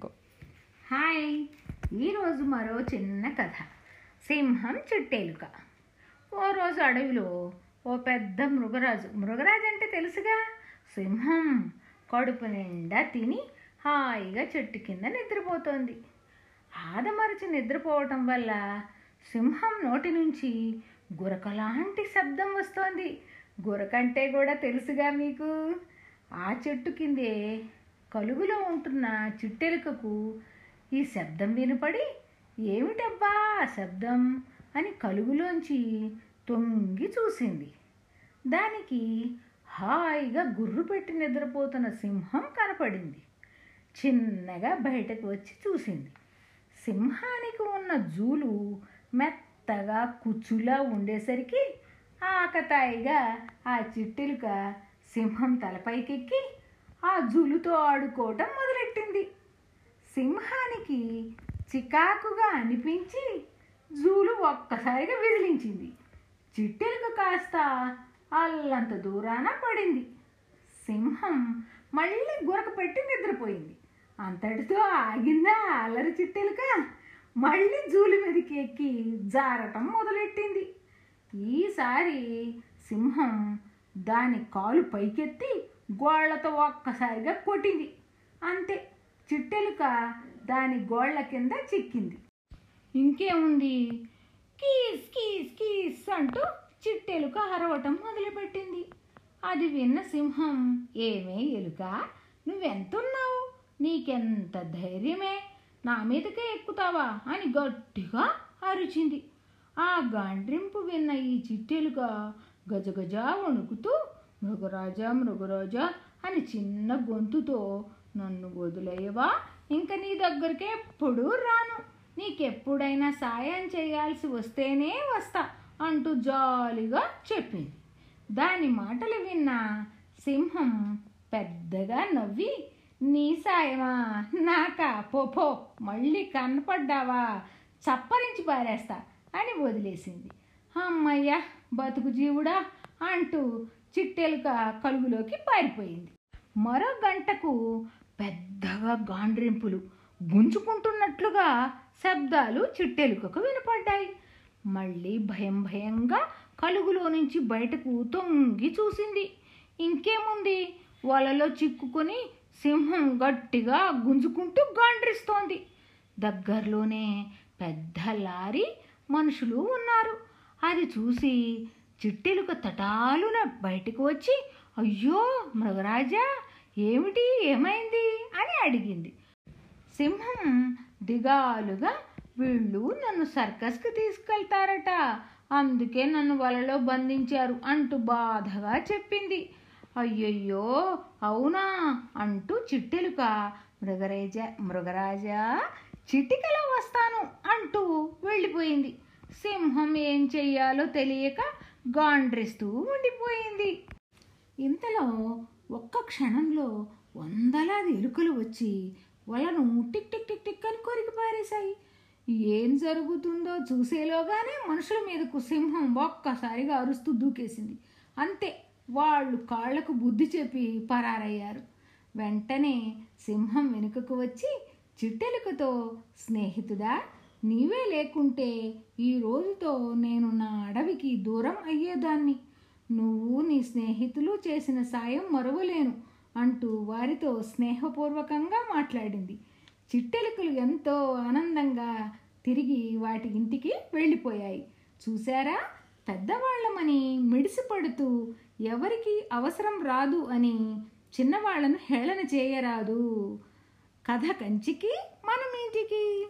Hi. ఈరోజు మరో చిన్న కథ. సింహం చుట్టేలుక. ఓ రోజు అడవిలో ఓ పెద్ద మృగరాజు. మృగరాజు అంటే తెలుసుగా? సింహం కడుపు నిండా తిని హాయిగా చెట్టు కింద నిద్రపోతోంది. ఆదమరచి నిద్రపోవటం వల్ల సింహం నోటి నుంచి గురకలాంటి శబ్దం వస్తోంది. గురకంటే కూడా తెలుసుగా మీకు? ఆ చెట్టు కిందే కలుగులో ఉంటున్న చిట్టెలుకకు ఈ శబ్దం వినపడి ఏమిటబ్బా ఆ శబ్దం? అని కలుగులోంచి తొంగి చూసింది. దానికి హాయిగా గుర్రు పెట్టి నిద్రపోతున్న సింహం కనపడింది. చిన్నగా బయటకు వచ్చి చూసింది. సింహానికి ఉన్న జూలు మెత్తగా కుచ్చులా ఉండేసరికి ఆకతాయిగా ఆ చిట్టెలుక సింహం తలపైకెక్కి ఆ జూలుతో ఆడుకోవటం మొదలెట్టింది. సింహానికి చికాకుగా అనిపించి జూలు ఒక్కసారిగా విదిలించింది. చిట్టెలకు కాస్త అల్లంత దూరాన పడింది. సింహం మళ్ళీ గురక పెట్టి నిద్రపోయింది. అంతటితో ఆగిందా అల్లరి చిట్టెలుక మళ్ళీ జూలు మీదకి ఎక్కి జారటం మొదలెట్టింది. ఈసారి సింహం దాని కాలు పైకెత్తి గోళ్ళతో ఒక్కసారిగా కొట్టింది. అంతే. చిట్టెలుక దాని గోళ్ళ కింద చిక్కింది. ఇంకేముంది? కీస్ కీస్ కీస్ అంటూ చిట్టెలుక అరవటం మొదలుపెట్టింది. అది విన్న సింహం ఏమే ఎలుక నువ్వెంతున్నావు? నీకెంత ధైర్యమే? నా మీదకే ఎక్కుతావా? అని గట్టిగా అరిచింది. ఆ గాండ్రింపు విన్న ఈ చిట్టెలుక గజగజ వణుకుతూ మృగరాజా మృగరాజా అని చిన్న గొంతుతో నన్ను వదిలేయవా? ఇంక నీ దగ్గరికి ఎప్పుడూ రాను. నీకెప్పుడైనా సాయం చేయాల్సి వస్తేనే వస్తా అంటూ జాలిగా చెప్పింది. దాని మాటలు విన్న సింహం పెద్దగా నవ్వి నీ సాయమా? నాకా? పో పో మళ్ళీ కనపడ్డావా? చప్పరించి పారేస్తా అని వదిలేసింది. అమ్మయ్య బతుకు జీవుడా అంటూ చిట్టెలుక కలుగులోకి పారిపోయింది. మరో గంటకు పెద్దగా గాండ్రింపులు గుంజుకుంటున్నట్లుగా శబ్దాలు చిట్టెలుకకు వినపడ్డాయి. మళ్ళీ భయం భయంగా కలుగులో నుంచి బయటకు తొంగి చూసింది. ఇంకేముంది? వలలో చిక్కుకొని సింహం గట్టిగా గుంజుకుంటూ గాండ్రిస్తోంది. దగ్గరలోనే పెద్ద లారీ మనుషులు ఉన్నారు. అది చూసి చిట్టెలుక తటాలున బయటకు వచ్చి అయ్యో మృగరాజా ఏమిటి? ఏమైంది? అని అడిగింది. సింహం దిగాలుగా వీళ్ళు నన్ను సర్కస్కి తీసుకెళ్తారట. అందుకే నన్ను వలలో బంధించారు అంటూ బాధగా చెప్పింది. అయ్యయ్యో అవునా? అంటూ చిట్టెలుక మృగరాజ మృగరాజా చిటికలో వస్తాను అంటూ వెళ్ళిపోయింది. సింహం ఏం చెయ్యాలో తెలియక గాండ్రిస్తూ ఉండిపోయింది. ఇంతలో ఒక్క క్షణంలో వందలాది ఎలుకలు వచ్చి వలను టిక్ టిక్ టిక్ టిక్ అని కొరికి పారేశాయి. ఏం జరుగుతుందో చూసేలోగానే మనుషుల మీదకు సింహం ఒక్కసారిగా అరుస్తూ దూకేసింది. అంతే వాళ్ళు కాళ్ళకు బుద్ధి చెప్పి పరారయ్యారు. వెంటనే సింహం వెనుకకు వచ్చి చిట్టెలుకతో స్నేహితుడా నీవే లేకుంటే ఈ రోజుతో నేను నా అడవికి దూరం అయ్యేదాన్ని. నువ్వు నీ స్నేహితులు చేసిన సాయం మరువలేను అంటూ వారితో స్నేహపూర్వకంగా మాట్లాడింది. చిట్టెలుకలు ఎంతో ఆనందంగా తిరిగి వాటి ఇంటికి వెళ్ళిపోయాయి. చూశారా? పెద్దవాళ్ళమని మిడిసిపడుతూ ఎవరికి అవసరం రాదు అని చిన్నవాళ్ళను హేళన చేయరాదు. కథ కంచికి మనం ఇంటికి